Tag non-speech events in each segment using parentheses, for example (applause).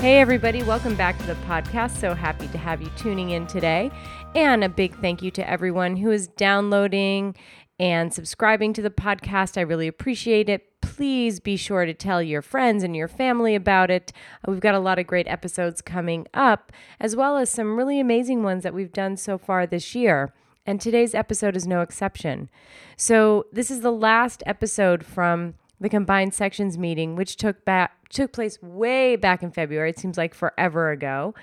Hey, everybody, welcome back to the podcast. So happy to have you tuning in today. And a big thank you to everyone who is downloading and subscribing to the podcast. I really appreciate it. Please be sure to tell your friends and your family about it. Uh, we've got a lot of great episodes coming up, as well as some really amazing ones that we've done so far this year. And today's episode is no exception. So, this is the last episode from the combined sections meeting, which took back took place way back in February. It seems like forever ago.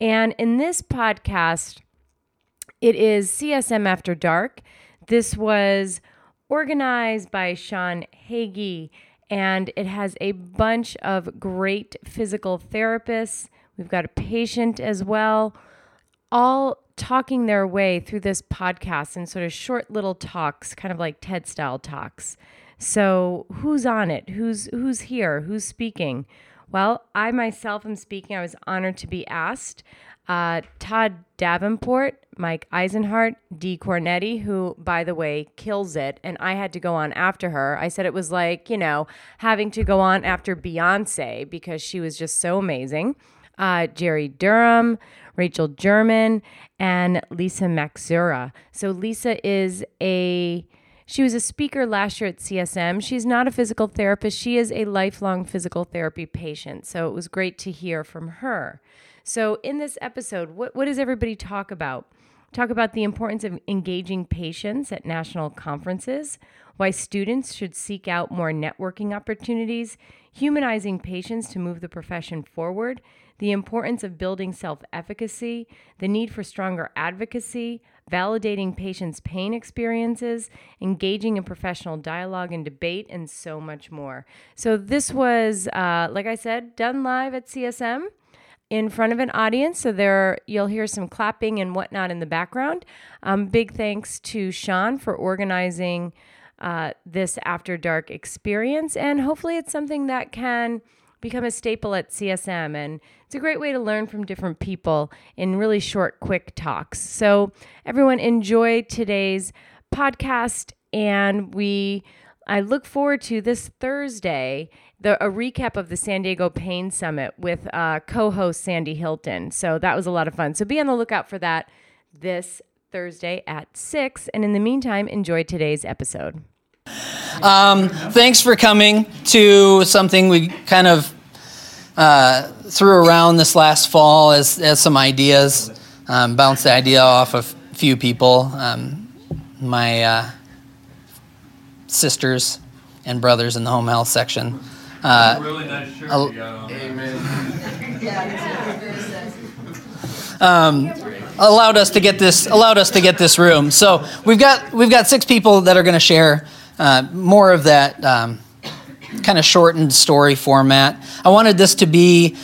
And in this podcast, it is CSM After Dark. This was organized by Sean Hagey, and it has a bunch of great physical therapists. We've got a patient as well, all talking their way through this podcast in sort of short little talks, kind of like TED style talks. So, who's on it? Who's who's here? Who's speaking? Well, I myself am speaking. I was honored to be asked. Uh, Todd Davenport, Mike Eisenhart, Dee Kornetti, who, by the way, kills it. And I had to go on after her. I said it was like, you know, having to go on after Beyonce because she was just so amazing. Uh, Jerry Durham, Rachel Jermann, and Lisa Maczura. So Lisa is a she was a speaker last year at CSM. She's not a physical therapist, she is a lifelong physical therapy patient. So it was great to hear from her. So, in this episode, what, what does everybody talk about? Talk about the importance of engaging patients at national conferences, why students should seek out more networking opportunities, humanizing patients to move the profession forward, the importance of building self efficacy, the need for stronger advocacy, validating patients' pain experiences, engaging in professional dialogue and debate, and so much more. So, this was, uh, like I said, done live at CSM in front of an audience. So there you'll hear some clapping and whatnot in the background. Um, big thanks to Sean for organizing uh, this after dark experience, and hopefully it's something that can become a staple at CSM. And it's a great way to learn from different people in really short, quick talks. So, everyone, enjoy today's podcast. And we, I look forward to this Thursday, the, a recap of the San Diego Pain Summit with uh, co host Sandy Hilton. So, that was a lot of fun. So, be on the lookout for that this Thursday at 6. And in the meantime, enjoy today's episode. Um, thanks for coming to something we kind of uh, threw around this last fall as, as some ideas. Um, bounced the idea off of a few people. Um, my uh, sisters and brothers in the home health section. Uh, really nice shirt you. Amen. um, allowed us to get this allowed us to get this room. So we've got we've got six people that are going to share uh, more of that um, kind of shortened story format. I wanted this to be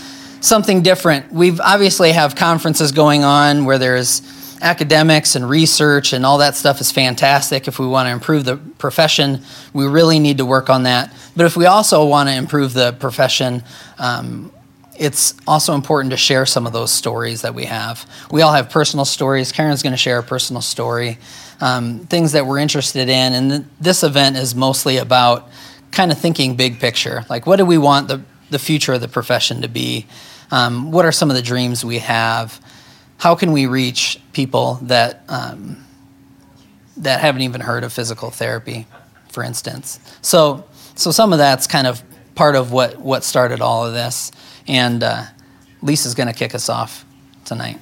something different. We've obviously have conferences going on where there's academics and research and all that stuff is fantastic. If we want to improve the profession, we really need to work on that. But if we also want to improve the profession, um, it's also important to share some of those stories that we have. We all have personal stories. Karen's going to share a personal story um, things that we're interested in. And th- this event is mostly about kind of thinking big picture. Like, what do we want the, the future of the profession to be? Um, what are some of the dreams we have? How can we reach people that, um, that haven't even heard of physical therapy, for instance? So, so some of that's kind of part of what, what started all of this. And uh, Lisa's going to kick us off tonight.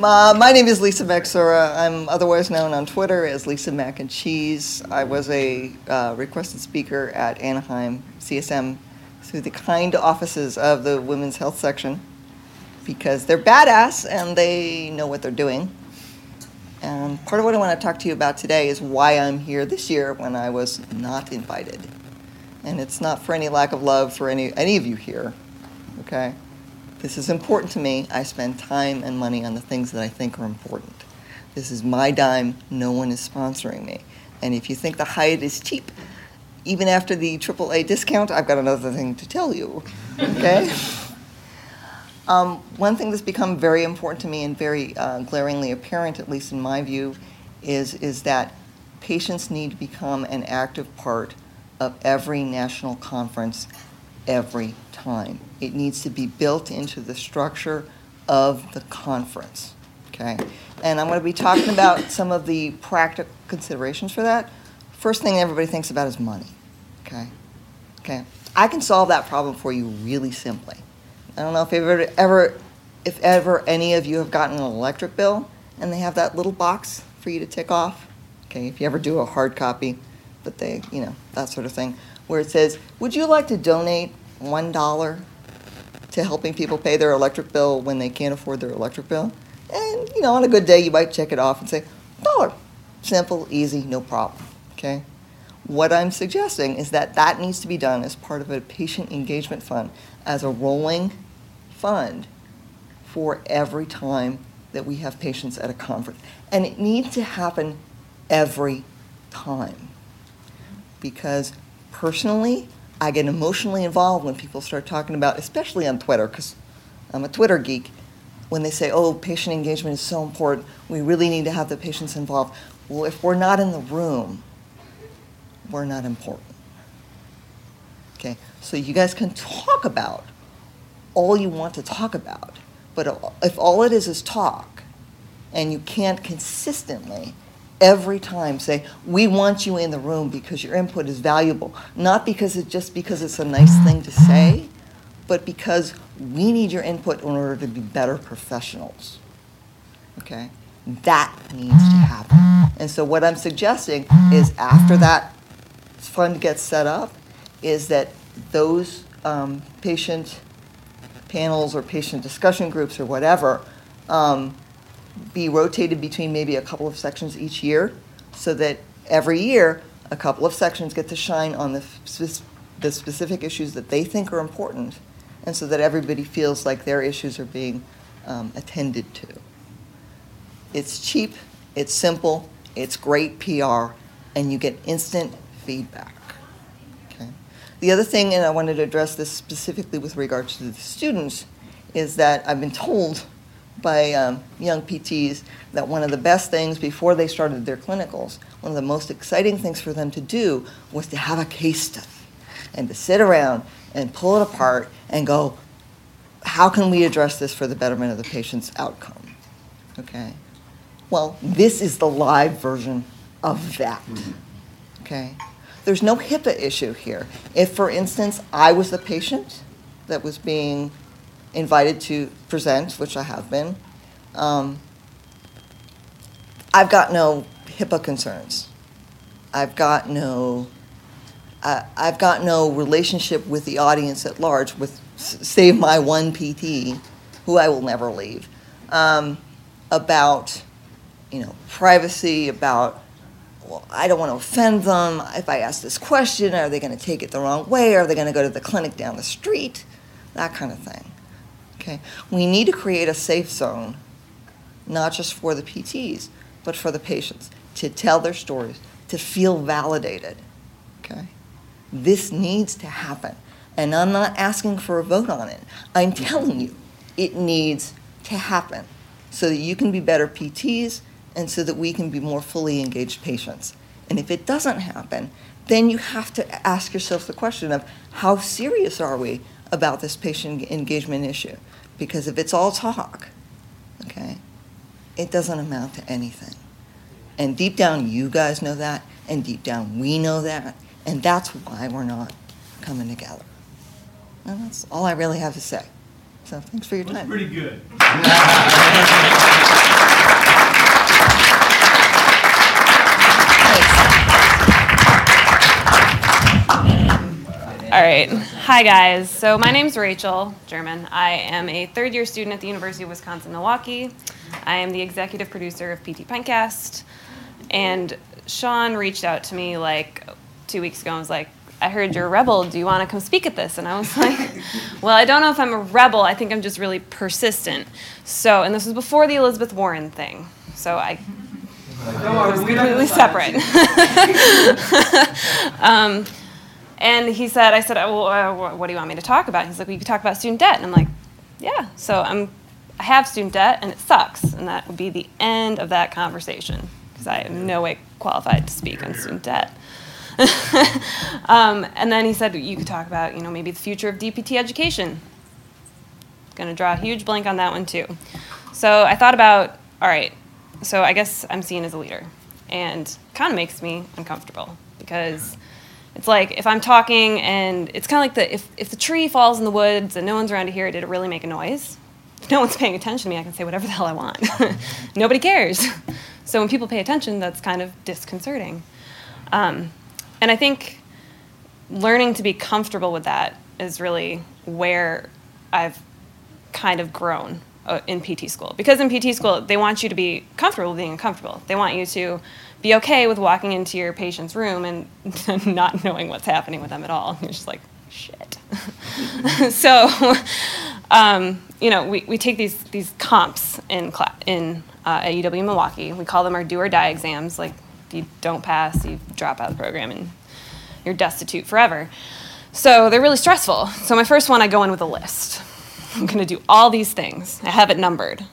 Uh, my name is Lisa Maczura. I'm otherwise known on Twitter as Lisa Mac and Cheese. I was a uh, requested speaker at Anaheim CSM through the kind offices of the women's health section because they're badass and they know what they're doing. And part of what I want to talk to you about today is why I'm here this year when I was not invited. And it's not for any lack of love for any, any of you here, okay? This is important to me. I spend time and money on the things that I think are important. This is my dime. No one is sponsoring me. And if you think the Hyatt is cheap, even after the AAA discount, I've got another thing to tell you. Okay? (laughs) um, one thing that's become very important to me and very uh, glaringly apparent, at least in my view, is, is that patients need to become an active part of every national conference every time. It needs to be built into the structure of the conference. Okay? And I'm going to be talking about some of the practical considerations for that. First thing everybody thinks about is money. Okay? Okay. I can solve that problem for you really simply. I don't know if ever, ever if ever any of you have gotten an electric bill and they have that little box for you to tick off. Okay, if you ever do a hard copy, but they, you know, that sort of thing, where it says, "Would you like to donate one dollar to helping people pay their electric bill when they can't afford their electric bill?" And you know, on a good day, you might check it off and say, "Dollar, simple, easy, no problem." Okay. What I'm suggesting is that that needs to be done as part of a patient engagement fund, as a rolling fund for every time that we have patients at a conference. And it needs to happen every time. Because personally, I get emotionally involved when people start talking about, especially on Twitter, because I'm a Twitter geek, when they say, oh, patient engagement is so important, we really need to have the patients involved. Well, if we're not in the room, we're not important. Okay, so you guys can talk about all you want to talk about, but if all it is is talk, and you can't consistently every time say, we want you in the room because your input is valuable, not because it's just because it's a nice thing to say, but because we need your input in order to be better professionals. Okay? That needs to happen. And so what I'm suggesting is after that fund gets set up, is that those um, patient panels or patient discussion groups or whatever um, be rotated between maybe a couple of sections each year so that every year a couple of sections get to shine on the, the specific issues that they think are important and so that everybody feels like their issues are being um, attended to. It's cheap, it's simple, it's great PR, and you get instant feedback. Okay. The other thing, and I wanted to address this specifically with regard to the students, is that I've been told by um, young PTs that one of the best things before they started their clinicals, one of the most exciting things for them to do was to have a case study and to sit around and pull it apart and go, how can we address this for the betterment of the patient's outcome? Okay. Well, this is the live version of that. Okay. There's no HIPAA issue here. If, for instance, I was the patient that was being invited to present, which I have been, um, I've got no HIPAA concerns. I've got no, uh, I've got no relationship with the audience at large, with save my one PT, who I will never leave, um, about, you know, privacy, about, well, I don't want to offend them. If I ask this question, are they going to take it the wrong way? Are they going to go to the clinic down the street? That kind of thing. Okay, we need to create a safe zone, not just for the PTs, but for the patients to tell their stories, to feel validated. Okay, this needs to happen, and I'm not asking for a vote on it. I'm telling you, it needs to happen so that you can be better PTs and so that we can be more fully engaged patients. And if it doesn't happen, then you have to ask yourself the question of how serious are we about this patient engagement issue? Because if it's all talk, okay, it doesn't amount to anything. And deep down, you guys know that, and deep down, we know that, and that's why we're not coming together. And that's all I really have to say. So thanks for your That's time. pretty good. (laughs) All right. Hi, guys. So, my name's Rachel Jermann. I am a third year student at the University of Wisconsin Milwaukee. I am the executive producer of PT Pintcast. And Sean reached out to me like two weeks ago and was like, I heard you're a rebel. Do you want to come speak at this? And I was (laughs) like, Well, I don't know if I'm a rebel. I think I'm just really persistent. So, and this was before the Elizabeth Warren thing. So I was completely separate. (laughs) um, and he said, I said, well, uh, what do you want me to talk about? He's like, well, you could talk about student debt. And I'm like, yeah. So I'm, I have student debt and it sucks. And that would be the end of that conversation because I am no way qualified to speak on student debt. (laughs) um, and then he said, you could talk about, you know, maybe the future of DPT education. Going to draw a huge blank on that one too. So I thought about, all right, so I guess I'm seen as a leader. And kind of makes me uncomfortable because it's like if I'm talking and it's kind of like the if, if the tree falls in the woods and no one's around to hear it, did it really make a noise? If (laughs) no one's paying attention to me, I can say whatever the hell I want. (laughs) Nobody cares. (laughs) So when people pay attention, that's kind of disconcerting. Um, and I think learning to be comfortable with that is really where I've kind of grown uh, in PT school. Because in PT school, they want you to be comfortable being uncomfortable. They want you to be okay with walking into your patient's room and (laughs) not knowing what's happening with them at all. You're just like, shit. (laughs) so, um, you know, we, we take these, these comps in, cl- in uh, at UW Milwaukee. We call them our do or die exams. Like, if you don't pass, you drop out of the program and you're destitute forever. So they're really stressful. So my first one, I go in with a list. I'm going to do all these things. I have it numbered,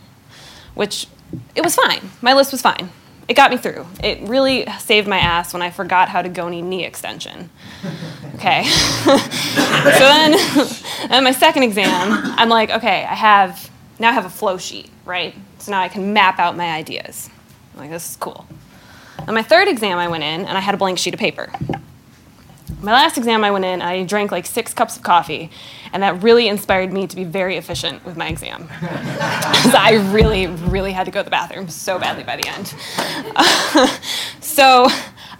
which it was fine. My list was fine. It got me through. It really saved my ass when I forgot how to goni knee extension. Okay. (laughs) so then, (laughs) and my second exam, I'm like, okay, I have now I have a flow sheet, right? So now I can map out my ideas. I'm like, this is cool. On my third exam, I went in and I had a blank sheet of paper. My last exam, I went in, I drank like six cups of coffee, and that really inspired me to be very efficient with my exam. (laughs) Because I really, really had to go to the bathroom so badly by the end. (laughs) so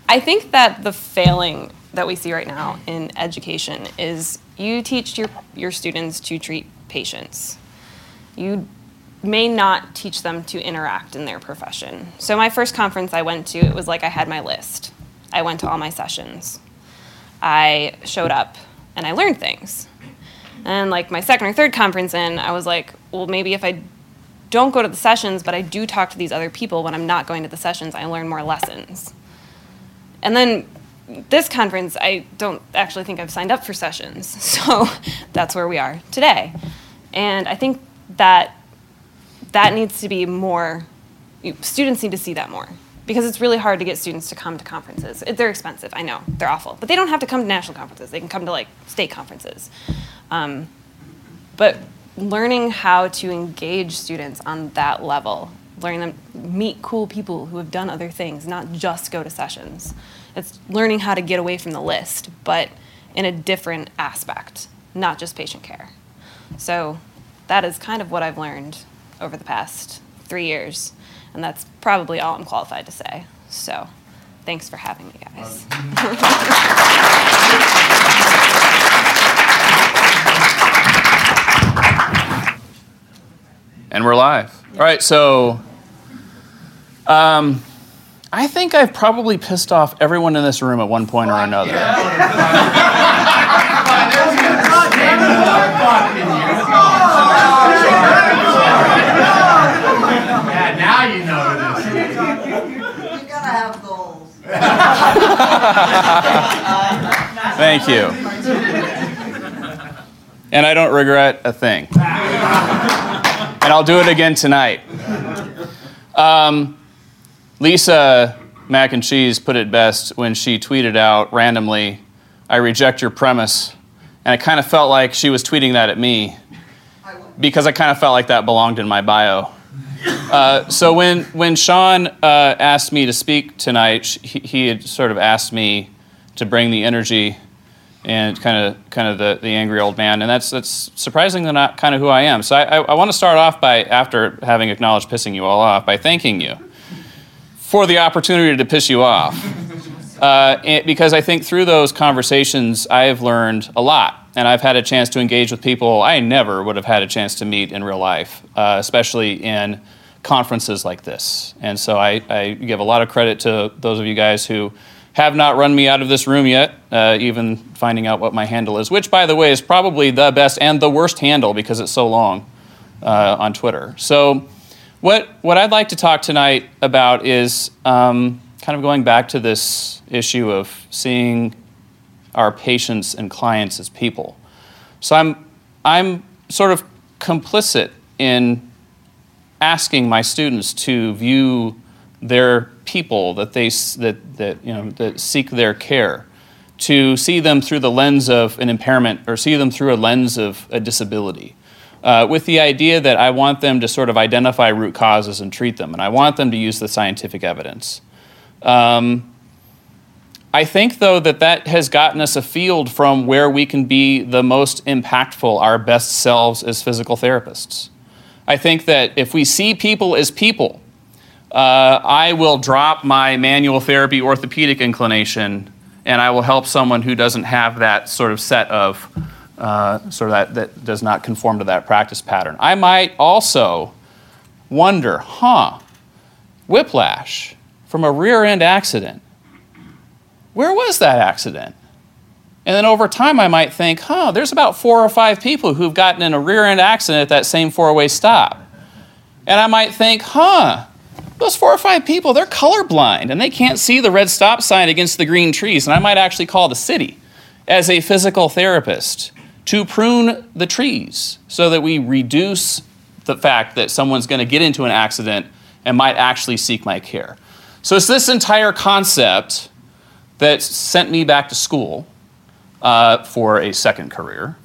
I think that the failing that we see right now in education is you teach your, your students to treat patients. You may not teach them to interact in their profession. So my first conference I went to, it was like I had my list. I went to all my sessions. I showed up and I learned things. And like my second or third conference in, I was like, well, maybe if I don't go to the sessions, but I do talk to these other people when I'm not going to the sessions, I learn more lessons. And then this conference, I don't actually think I've signed up for sessions. (laughs) So that's where we are today. And I think that that needs to be more, students need to see that more because it's really hard to get students to come to conferences. They're expensive, I know, they're awful, but they don't have to come to national conferences. They can come to like state conferences. Um, but learning how to engage students on that level, learning them meet cool people who have done other things, not just go to sessions. It's learning how to get away from the list, but in a different aspect, not just patient care. So that is kind of what I've learned over the past three years. And that's probably all I'm qualified to say. So thanks for having me, guys. and we're live. All right, so um, I think I've probably pissed off everyone in this room at one point or another. (laughs) Yeah, now you know this. You gotta have goals. (laughs) Thank you. And I don't regret a thing. And I'll do it again tonight. Um, Lisa Mac and Cheese put it best when she tweeted out randomly, I reject your premise. And I kind of felt like she was tweeting that at me because I kind of felt like that belonged in my bio. Uh, so when, when Sean uh, asked me to speak tonight, he, he had sort of asked me to bring the energy and kind of kind of the, the angry old man, and that's that's surprisingly not kind of who I am. So I, I, I want to start off by after having acknowledged pissing you all off by thanking you for the opportunity to piss you off, uh, because I think through those conversations I have learned a lot, and I've had a chance to engage with people I never would have had a chance to meet in real life, uh, especially in conferences like this. And so I, I give a lot of credit to those of you guys who have not run me out of this room yet, uh, even finding out what my handle is, which, by the way, is probably the best and the worst handle because it's so long uh, on Twitter. So, what, what I'd like to talk tonight about is um, kind of going back to this issue of seeing our patients and clients as people. So, I'm, I'm sort of complicit in asking my students to view their people that they that, that you know that seek their care to see them through the lens of an impairment or see them through a lens of a disability uh, with the idea that i want them to sort of identify root causes and treat them and i want them to use the scientific evidence. Um, i think though that that has gotten us a field from where we can be the most impactful our best selves as physical therapists i think that if we see people as people uh, I will drop my manual therapy orthopedic inclination and I will help someone who doesn't have that sort of set of, uh, sort of that, that does not conform to that practice pattern. I might also wonder, huh, whiplash from a rear end accident. Where was that accident? And then over time, I might think, huh, there's about four or five people who've gotten in a rear end accident at that same four way stop. And I might think, huh, those four or five people, they're colorblind and they can't see the red stop sign against the green trees. And I might actually call the city as a physical therapist to prune the trees so that we reduce the fact that someone's going to get into an accident and might actually seek my care. So it's this entire concept that sent me back to school uh, for a second career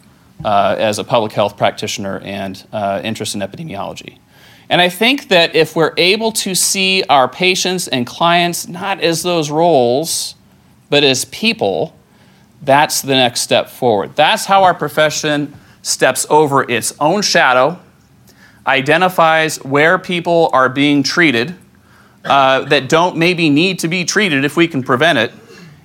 uh, as a public health practitioner and uh, interest in epidemiology. And I think that if we're able to see our patients and clients not as those roles, but as people, that's the next step forward. That's how our profession steps over its own shadow, identifies where people are being treated uh, that don't maybe need to be treated if we can prevent it,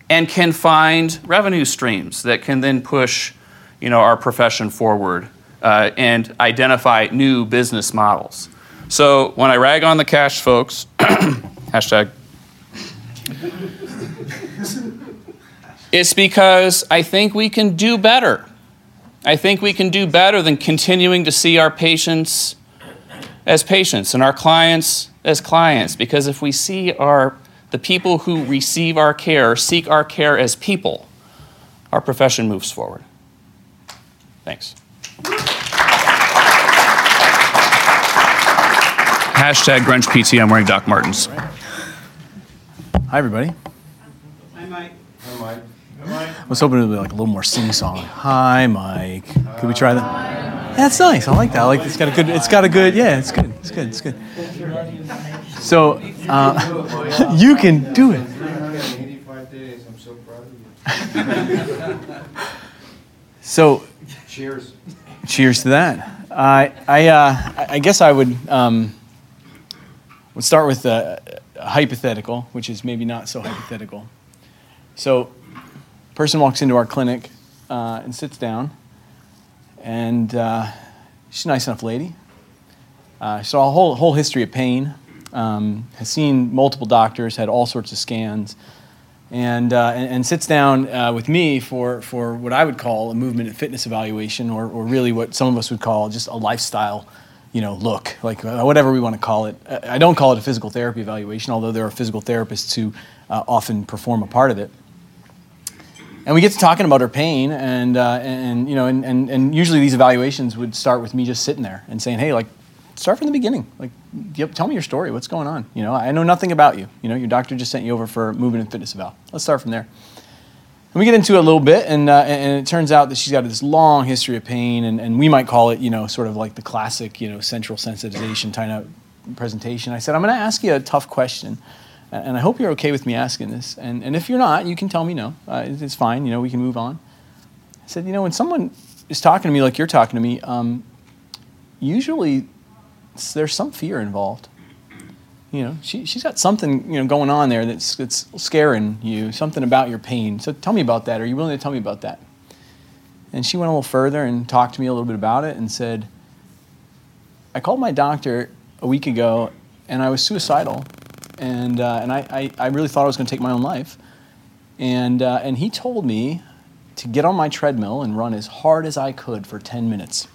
and can find revenue streams that can then push you know, our profession forward uh, and identify new business models. So when I rag on the cash folks, (clears throat) hashtag, it's because I think we can do better. I think we can do better than continuing to see our patients as patients and our clients as clients. Because if we see our the people who receive our care seek our care as people, our profession moves forward. Thanks. Hashtag grunge PT. I'm wearing Doc Martens. Hi, everybody. Hi, Mike. Hi, Mike. I was hoping it would be like a little more sing-song. Hi, Mike. Could we try that? Yeah, that's nice. I like that. I like. It's got a good. It's got a good. Yeah, it's good. It's good. It's good. So, uh, (laughs) you can do it. 85 days. (laughs) I'm so proud of you. So, Cheers. cheers to that. I I uh, I guess I would um, would start with a, a hypothetical, which is maybe not so hypothetical. So, person walks into our clinic uh, and sits down, and uh, she's a nice enough lady. Uh, saw a whole whole history of pain. Um, has seen multiple doctors, had all sorts of scans, and uh, and, and sits down uh, with me for for what I would call a movement and fitness evaluation, or or really what some of us would call just a lifestyle. You know, look like uh, whatever we want to call it. I I don't call it a physical therapy evaluation, although there are physical therapists who uh, often perform a part of it and we get to talking about her pain and, uh, and you know and, and, and usually these evaluations would start with me just sitting there and saying hey like start from the beginning like tell me your story what's going on you know i know nothing about you you know your doctor just sent you over for movement and fitness eval let's start from there and we get into it a little bit and, uh, and it turns out that she's got this long history of pain and, and we might call it you know sort of like the classic you know central sensitization kind of presentation i said i'm going to ask you a tough question and I hope you're okay with me asking this. And, and if you're not, you can tell me no. Uh, it's fine. You know, we can move on. I said, you know, when someone is talking to me like you're talking to me, um, usually there's some fear involved. You know, she, she's got something you know going on there that's, that's scaring you, something about your pain. So tell me about that. Are you willing to tell me about that? And she went a little further and talked to me a little bit about it and said, I called my doctor a week ago and I was suicidal and, uh, and I, I, I really thought I was going to take my own life. And, uh, and he told me to get on my treadmill and run as hard as I could for 10 minutes.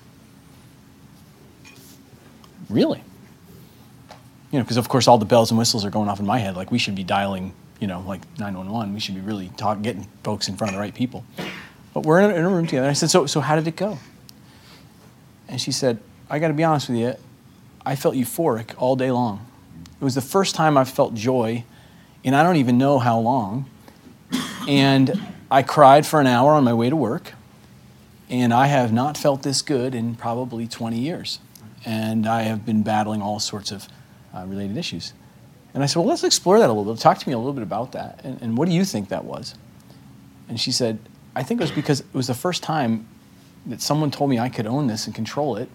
Really? You know, because of course all the bells and whistles are going off in my head. Like we should be dialing, you know, like 911. We should be really talk, getting folks in front of the right people. But we're in a, in a room together. And I said, so, so how did it go? And she said, I got to be honest with you, I felt euphoric all day long. It was the first time I felt joy and I don't even know how long. And I cried for an hour on my way to work. And I have not felt this good in probably 20 years. And I have been battling all sorts of uh, related issues. And I said, Well, let's explore that a little bit. Talk to me a little bit about that. And, and what do you think that was? And she said, I think it was because it was the first time that someone told me I could own this and control it.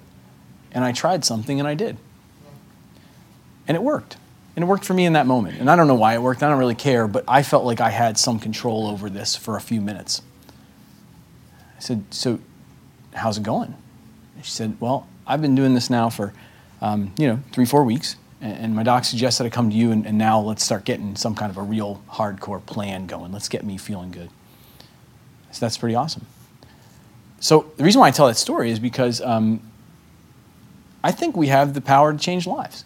And I tried something and I did. And it worked. And it worked for me in that moment. And I don't know why it worked. I don't really care. But I felt like I had some control over this for a few minutes. I said, So, how's it going? And she said, Well, I've been doing this now for, um, you know, three, four weeks. And, and my doc suggested I come to you, and, and now let's start getting some kind of a real hardcore plan going. Let's get me feeling good. So that's pretty awesome. So the reason why I tell that story is because um, I think we have the power to change lives.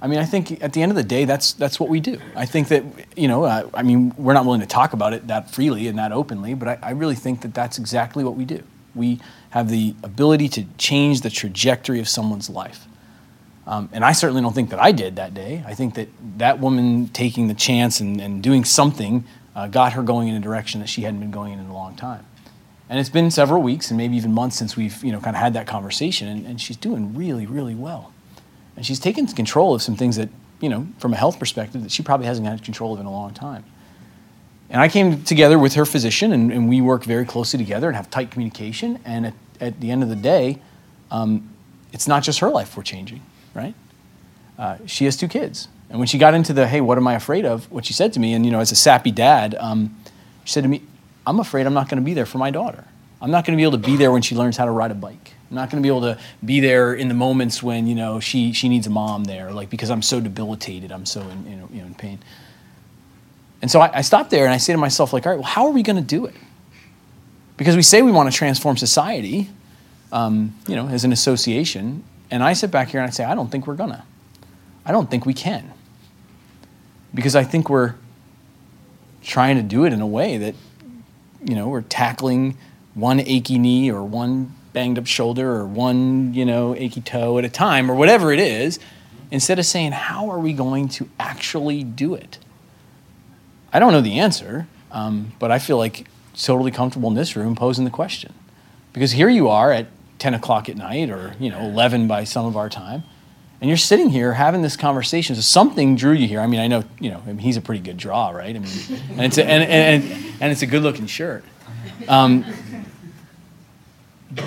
I mean, I think at the end of the day, that's that's what we do. I think that you know, uh, I mean, we're not willing to talk about it that freely and that openly, but I, I really think that that's exactly what we do. We have the ability to change the trajectory of someone's life. Um, and I certainly don't think that I did that day. I think that that woman taking the chance and, and doing something uh, got her going in a direction that she hadn't been going in in a long time. And it's been several weeks and maybe even months since we've you know kind of had that conversation, and, and she's doing really, really well. And she's taken control of some things that, you know, from a health perspective, that she probably hasn't had control of in a long time. And I came together with her physician, and, and we work very closely together and have tight communication. And at, at the end of the day, um, it's not just her life we're changing, right? Uh, she has two kids. And when she got into the, hey, what am I afraid of? What she said to me, and, you know, as a sappy dad, um, she said to me, I'm afraid I'm not going to be there for my daughter. I'm not going to be able to be there when she learns how to ride a bike. I'm not going to be able to be there in the moments when you know she she needs a mom there, like because I'm so debilitated, I'm so in, you know, in pain. And so I, I stop there and I say to myself, like, all right, well, how are we going to do it? Because we say we want to transform society, um, you know, as an association, and I sit back here and I say, I don't think we're gonna. I don't think we can. Because I think we're trying to do it in a way that, you know, we're tackling one achy knee or one banged up shoulder or one, you know, achy toe at a time or whatever it is, instead of saying, how are we going to actually do it? I don't know the answer, um, but I feel like totally comfortable in this room posing the question. Because here you are at 10 o'clock at night or, you know, 11 by some of our time, and you're sitting here having this conversation. So something drew you here. I mean, I know, you know, I mean, he's a pretty good draw, right? I mean, and it's a, and, and, and it's a good looking shirt. Um,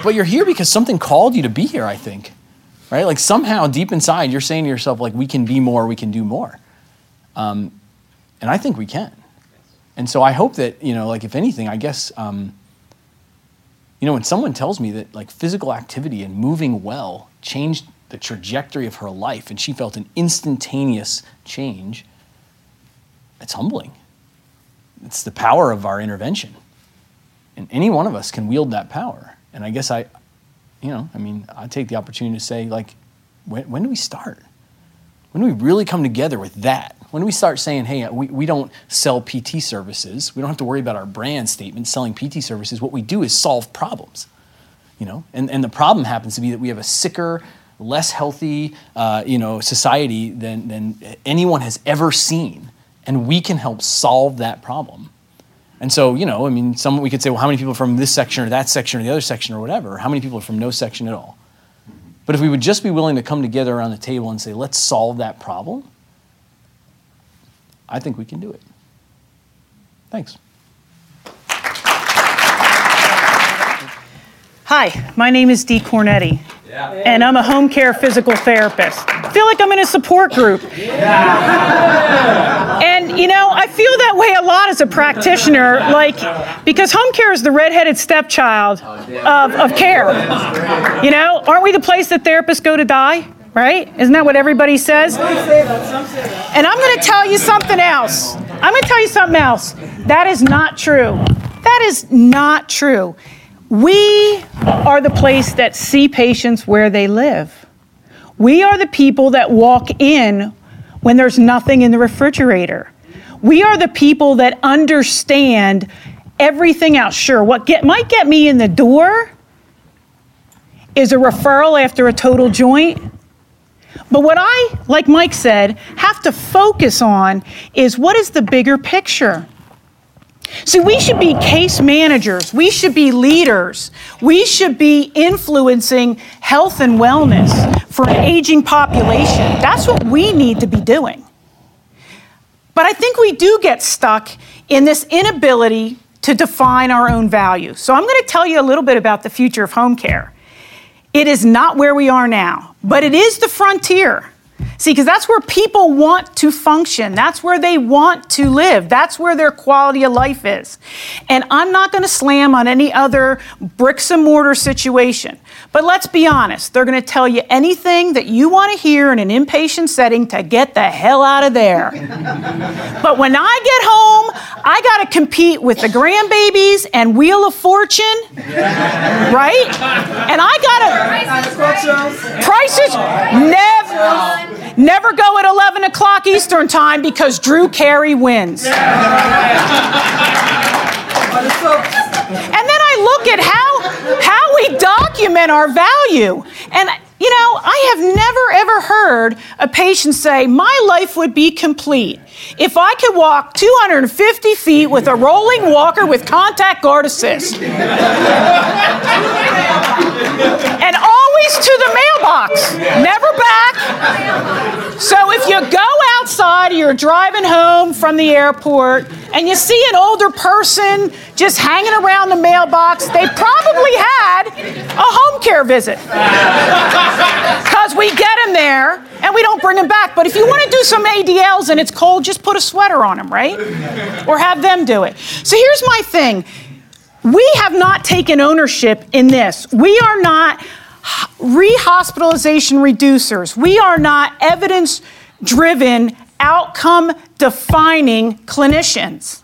but you're here because something called you to be here, I think. Right? Like somehow deep inside, you're saying to yourself, like, we can be more, we can do more. Um, and I think we can. And so I hope that, you know, like, if anything, I guess, um, you know, when someone tells me that, like, physical activity and moving well changed the trajectory of her life and she felt an instantaneous change, it's humbling. It's the power of our intervention. And any one of us can wield that power. And I guess I, you know, I mean, I take the opportunity to say, like, when, when do we start? When do we really come together with that? When we start saying, hey, we, we don't sell PT services. We don't have to worry about our brand statement selling PT services. What we do is solve problems, you know? And, and the problem happens to be that we have a sicker, less healthy, uh, you know, society than, than anyone has ever seen. And we can help solve that problem. And so, you know, I mean, some we could say, well, how many people from this section or that section or the other section or whatever? How many people are from no section at all? But if we would just be willing to come together around the table and say, let's solve that problem, I think we can do it. Thanks. Hi, my name is Dee Kornetti, and I'm a home care physical therapist. I feel like I'm in a support group. And you know, I feel that way a lot as a practitioner, like because home care is the redheaded stepchild oh, of, of care. You know, aren't we the place that therapists go to die? Right? Isn't that what everybody says? And I'm going to tell you something else. I'm going to tell you something else. That is not true. That is not true. We are the place that see patients where they live. We are the people that walk in when there's nothing in the refrigerator. We are the people that understand everything else. Sure, what get, might get me in the door is a referral after a total joint. But what I, like Mike said, have to focus on is what is the bigger picture? See, we should be case managers. We should be leaders. We should be influencing health and wellness for an aging population. That's what we need to be doing. But I think we do get stuck in this inability to define our own value. So I'm going to tell you a little bit about the future of home care. It is not where we are now, but it is the frontier. See, because that's where people want to function. That's where they want to live. That's where their quality of life is. And I'm not going to slam on any other bricks and mortar situation. But let's be honest, they're going to tell you anything that you want to hear in an inpatient setting to get the hell out of there. (laughs) but when I get home, I got to compete with the grandbabies and Wheel of Fortune, right? And I got to. Prices never. Never go at 11 o'clock Eastern time because Drew Carey wins. and then I look at how, how we document our value. And you know, I have never ever heard a patient say, My life would be complete if I could walk 250 feet with a rolling walker with contact guard assist. and always to the mailbox, never back. So if you go outside or you're driving home from the airport and you see an older person just hanging around the mailbox, they probably had a home care visit. (laughs) Because we get them there and we don't bring them back. But if you want to do some ADLs and it's cold, just put a sweater on them, right? Or have them do it. So here's my thing we have not taken ownership in this. We are not rehospitalization reducers. We are not evidence driven, outcome defining clinicians.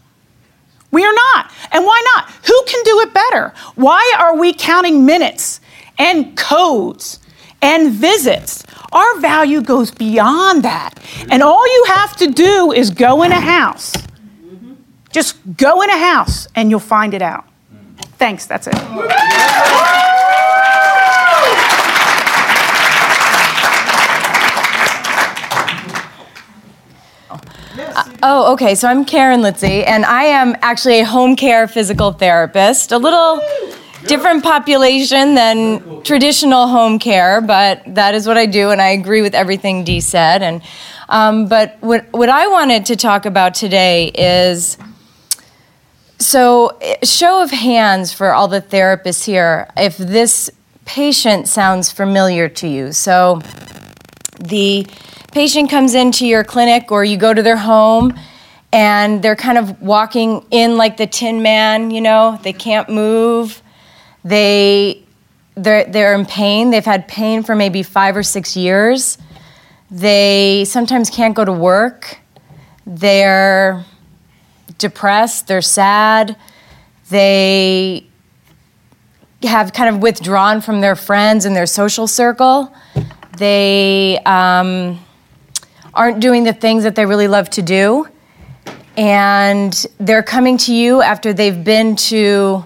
We are not. And why not? Who can do it better? Why are we counting minutes and codes and visits? Our value goes beyond that. And all you have to do is go in a house. Just go in a house and you'll find it out. Thanks, that's it. Uh, oh, okay. So I'm Karen Litzy, and I am actually a home care physical therapist. A little different population than traditional home care, but that is what I do, and I agree with everything Dee said. And um, but what what I wanted to talk about today is. So, show of hands for all the therapists here, if this patient sounds familiar to you. So, the patient comes into your clinic or you go to their home and they're kind of walking in like the tin man, you know, they can't move. They they're, they're in pain. They've had pain for maybe five or six years. They sometimes can't go to work. They're depressed. They're sad. They have kind of withdrawn from their friends and their social circle. They um, aren't doing the things that they really love to do. And they're coming to you after they've been to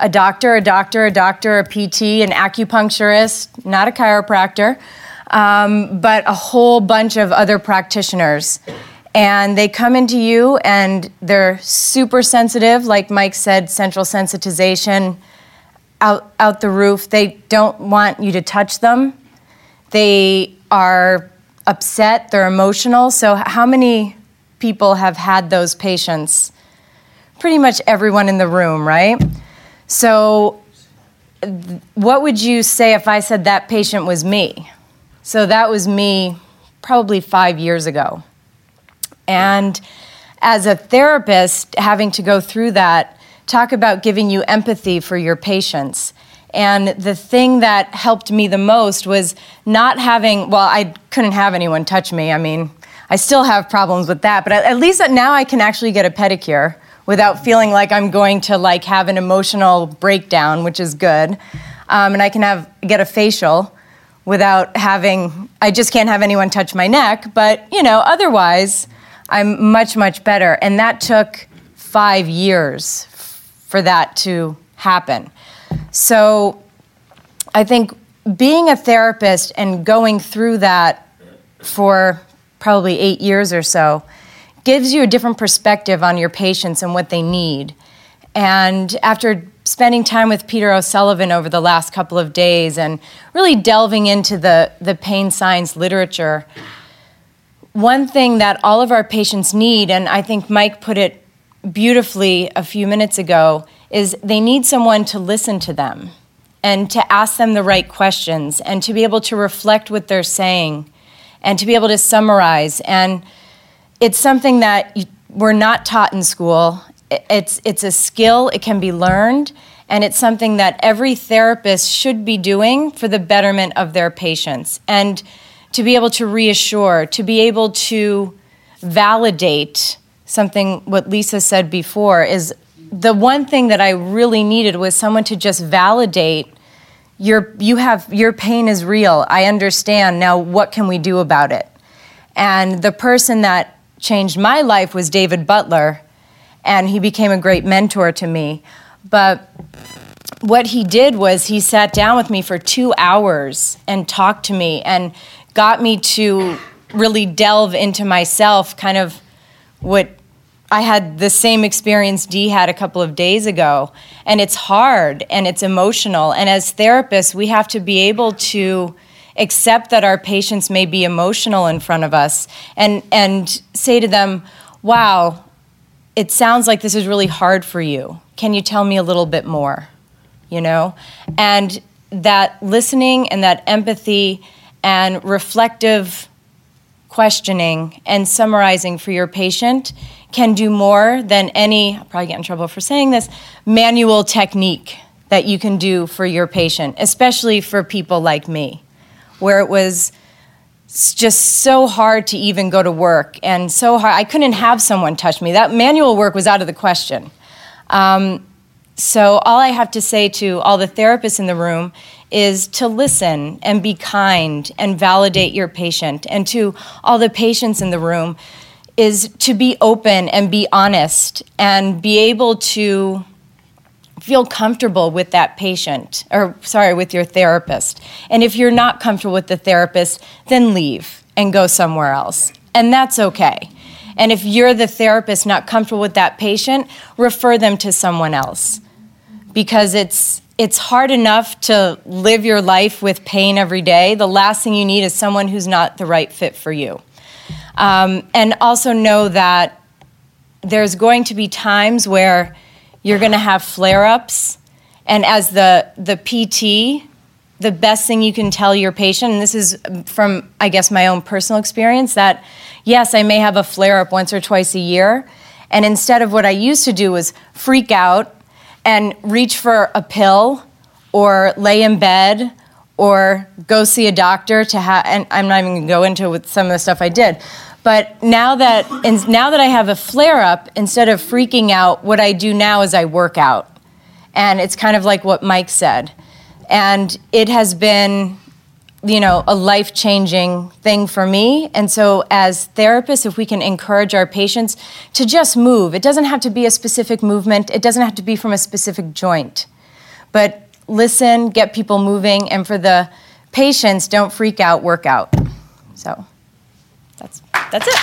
a doctor, a doctor, a doctor, a PT, an acupuncturist, not a chiropractor, um, but a whole bunch of other practitioners. And they come into you and they're super sensitive, like Mike said, central sensitization out, out the roof. They don't want you to touch them. They are upset, they're emotional. So, how many people have had those patients? Pretty much everyone in the room, right? So, what would you say if I said that patient was me? So, that was me probably five years ago. And as a therapist, having to go through that, talk about giving you empathy for your patients. And the thing that helped me the most was not having, well, I couldn't have anyone touch me. I mean, I still have problems with that, but at, least now I can actually get a pedicure without feeling like I'm going to like have an emotional breakdown, which is good. Um, and I can have get a facial without having. I just can't have anyone touch my neck. But you know, otherwise, I'm much much better. And that took five years for that to happen. So I think being a therapist and going through that for probably eight years or so gives you a different perspective on your patients and what they need. And after spending time with Peter O'Sullivan over the last couple of days and really delving into the, the pain science literature, one thing that all of our patients need, and I think Mike put it beautifully a few minutes ago, is they need someone to listen to them and to ask them the right questions and to be able to reflect what they're saying and to be able to summarize. And it's something that we're not taught in school. It's, it's a skill, it can be learned, and it's something that every therapist should be doing for the betterment of their patients. And to be able to reassure, to be able to validate something what Lisa said before is the one thing that I really needed was someone to just validate your you have your pain is real. I understand. Now what can we do about it? And the person that changed my life was David Butler, and he became a great mentor to me. But what he did was he sat down with me for 2 hours and talked to me and got me to really delve into myself kind of what I had the same experience Dee had a couple of days ago. And it's hard and it's emotional. And as therapists, we have to be able to accept that our patients may be emotional in front of us and, and say to them, wow, it sounds like this is really hard for you. Can you tell me a little bit more? You know? And that listening and that empathy and reflective questioning and summarizing for your patient can do more than any, I'll probably get in trouble for saying this, manual technique that you can do for your patient, especially for people like me, where it was just so hard to even go to work and so hard. I couldn't have someone touch me. That manual work was out of the question. Um, so, all I have to say to all the therapists in the room is to listen and be kind and validate your patient. And to all the patients in the room, is to be open and be honest and be able to feel comfortable with that patient or sorry with your therapist. And if you're not comfortable with the therapist then leave and go somewhere else. And that's okay. And if you're the therapist not comfortable with that patient refer them to someone else. Because it's it's hard enough to live your life with pain every day. The last thing you need is someone who's not the right fit for you um, and also know that there's going to be times where you're going to have flare ups. And as the, the PT, the best thing you can tell your patient, and this is from, I guess, my own personal experience, that yes, I may have a flare up once or twice a year. And instead of what I used to do was freak out and reach for a pill or lay in bed or go see a doctor to have, and I'm not even going to go into with some of the stuff I did. But now that, now that I have a flare up, instead of freaking out, what I do now is I work out. And it's kind of like what Mike said. And it has been, you know, a life changing thing for me. And so, as therapists, if we can encourage our patients to just move, it doesn't have to be a specific movement, it doesn't have to be from a specific joint. But listen, get people moving, and for the patients, don't freak out, work out. So that's that's it.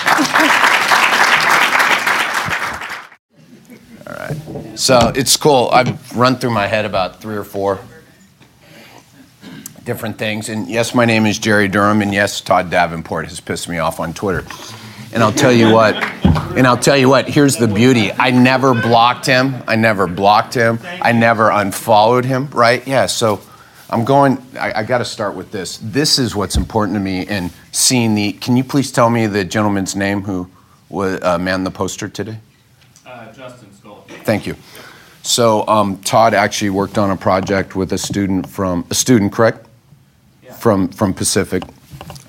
All right. So it's cool. I've run through my head about three or four different things. And yes, my name is Jerry Durham, and yes, Todd Davenport has pissed me off on Twitter. And I'll tell you what, and I'll tell you what, here's the beauty. I never blocked him. I never blocked him. I never unfollowed him, right? Yeah, so I'm going, I, I got to start with this. This is what's important to me in seeing the, can you please tell me the gentleman's name who was, uh, manned the poster today? Uh, Justin Skull. Thank you. So um, Todd actually worked on a project with a student from, a student, correct? Yeah. From, from Pacific,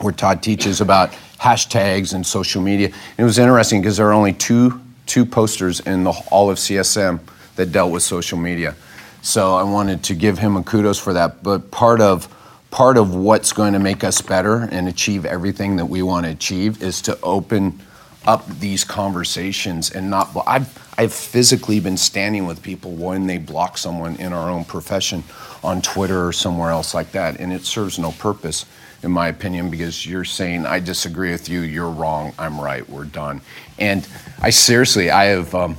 where Todd teaches about hashtags and social media. And it was interesting because there are only two two posters in the, all of CSM that dealt with social media. So I wanted to give him a kudos for that. But part of part of what's going to make us better and achieve everything that we want to achieve is to open up these conversations and not I've I've physically been standing with people when they block someone in our own profession on Twitter or somewhere else like that and it serves no purpose in my opinion because you're saying I disagree with you you're wrong I'm right we're done. And I seriously I have um,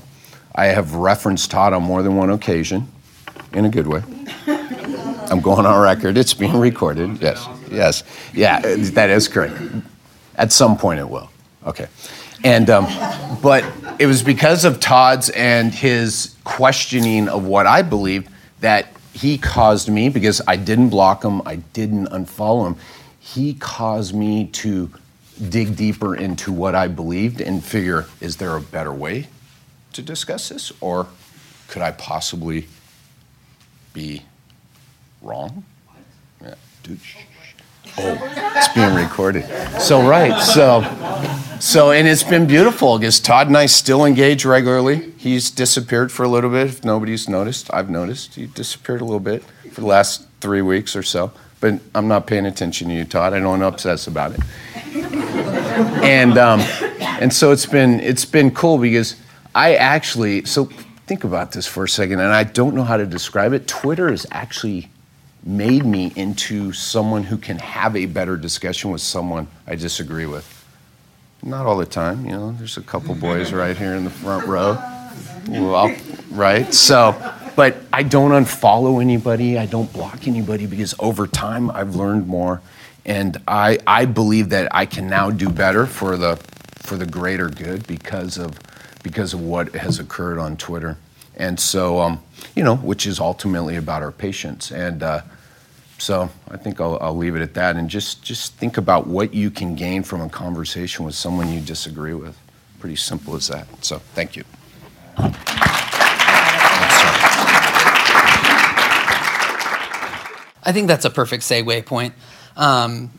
I have referenced Todd on more than one occasion in a good way. I'm going on record it's being recorded yes yes yeah that is correct. At some point it will okay. And um, but it was because of Todd's and his questioning of what I believed that he caused me because I didn't block him, I didn't unfollow him. He caused me to dig deeper into what I believed and figure: is there a better way to discuss this, or could I possibly be wrong? Yeah, dude. Oh, it's being recorded. So right, so so and it's been beautiful because Todd and I still engage regularly. He's disappeared for a little bit. If nobody's noticed, I've noticed he disappeared a little bit for the last three weeks or so. But I'm not paying attention to you, Todd. I don't obsess about it. And um, and so it's been it's been cool because I actually so think about this for a second, and I don't know how to describe it. Twitter has actually made me into someone who can have a better discussion with someone I disagree with. Not all the time, you know. There's a couple boys right here in the front row. Well, right? So, but I don't unfollow anybody. I don't block anybody because over time I've learned more, and I I believe that I can now do better for the for the greater good because of because of what has occurred on Twitter, and so um, you know, which is ultimately about our patients and. Uh, so I think I'll, I'll, leave it at that, and just just think about what you can gain from a conversation with someone you disagree with. Pretty simple as that. So thank you. I think that's a perfect segue point. Because um,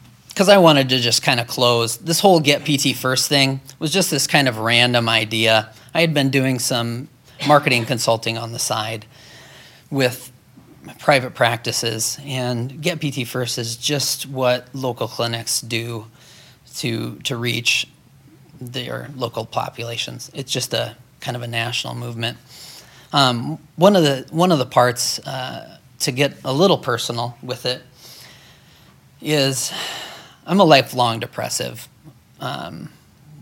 I wanted to just kind of close. This whole Get PT First thing was just this kind of random idea. I had been doing some marketing consulting on the side with private practices, and Get PT First is just what local clinics do to to reach their local populations. It's just a kind of a national movement. Um, one of the one of the parts uh, to get a little personal with it is I'm a lifelong depressive. Um,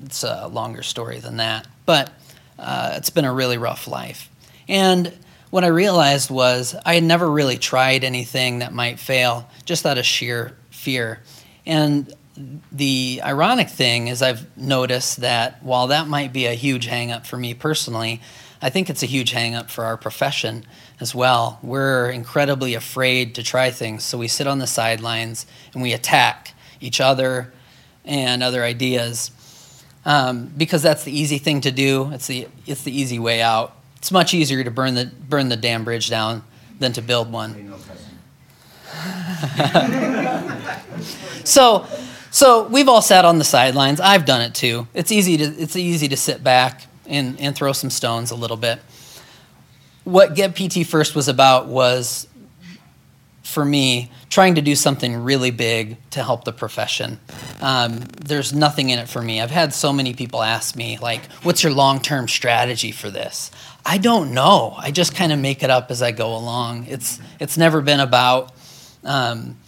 it's a longer story than that, but uh, it's been a really rough life. And what I realized was I had never really tried anything that might fail, just out of sheer fear. And the ironic thing is, I've noticed that while that might be a huge hangup for me personally, I think it's a huge hangup for our profession as well. We're incredibly afraid to try things, so we sit on the sidelines and we attack each other and other ideas um, because that's the easy thing to do. It's the it's the easy way out it's much easier to burn the burn the dam bridge down than to build one. (laughs) so, so we've all sat on the sidelines. I've done it too. It's easy to it's easy to sit back and, and throw some stones a little bit. What Get PT First was about was, for me, trying to do something really big to help the profession. Um, there's nothing in it for me. I've had so many people ask me, like, what's your long term strategy for this? I don't know. I just kind of make it up as I go along. It's it's never been about um,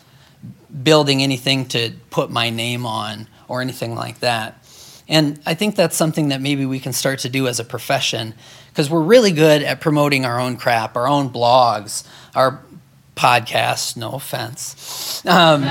building anything to put my name on or anything like that. And I think that's something that maybe we can start to do as a profession because we're really good at promoting our own crap, our own blogs, our podcasts, no offense. Um,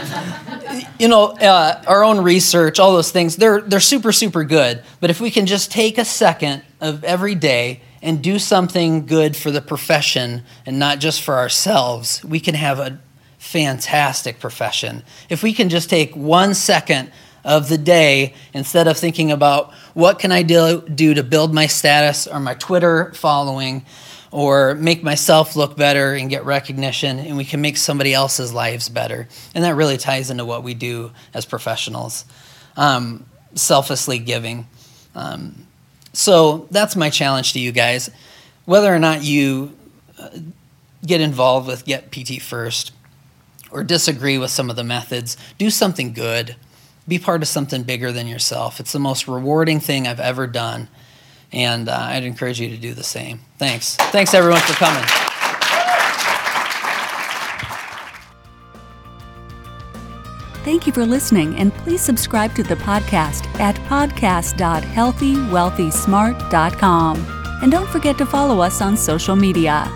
(laughs) you know, uh, our own research, all those things, they're, they're super, super good. But if we can just take a second of every day and do something good for the profession and not just for ourselves, we can have a fantastic profession. If we can just take one second of the day instead of thinking about what can I do, do to build my status or my Twitter following or make myself look better and get recognition, and we can make somebody else's lives better. And that really ties into what we do as professionals. Um, selflessly giving. Um, so that's my challenge to you guys. Whether or not you uh, get involved with Get PT First or disagree with some of the methods, do something good. Be part of something bigger than yourself. It's the most rewarding thing I've ever done. And uh, I'd encourage you to do the same. Thanks. Thanks, everyone, for coming. Thank you for listening, and please subscribe to the podcast at podcast.healthywealthysmart.com. And don't forget to follow us on social media.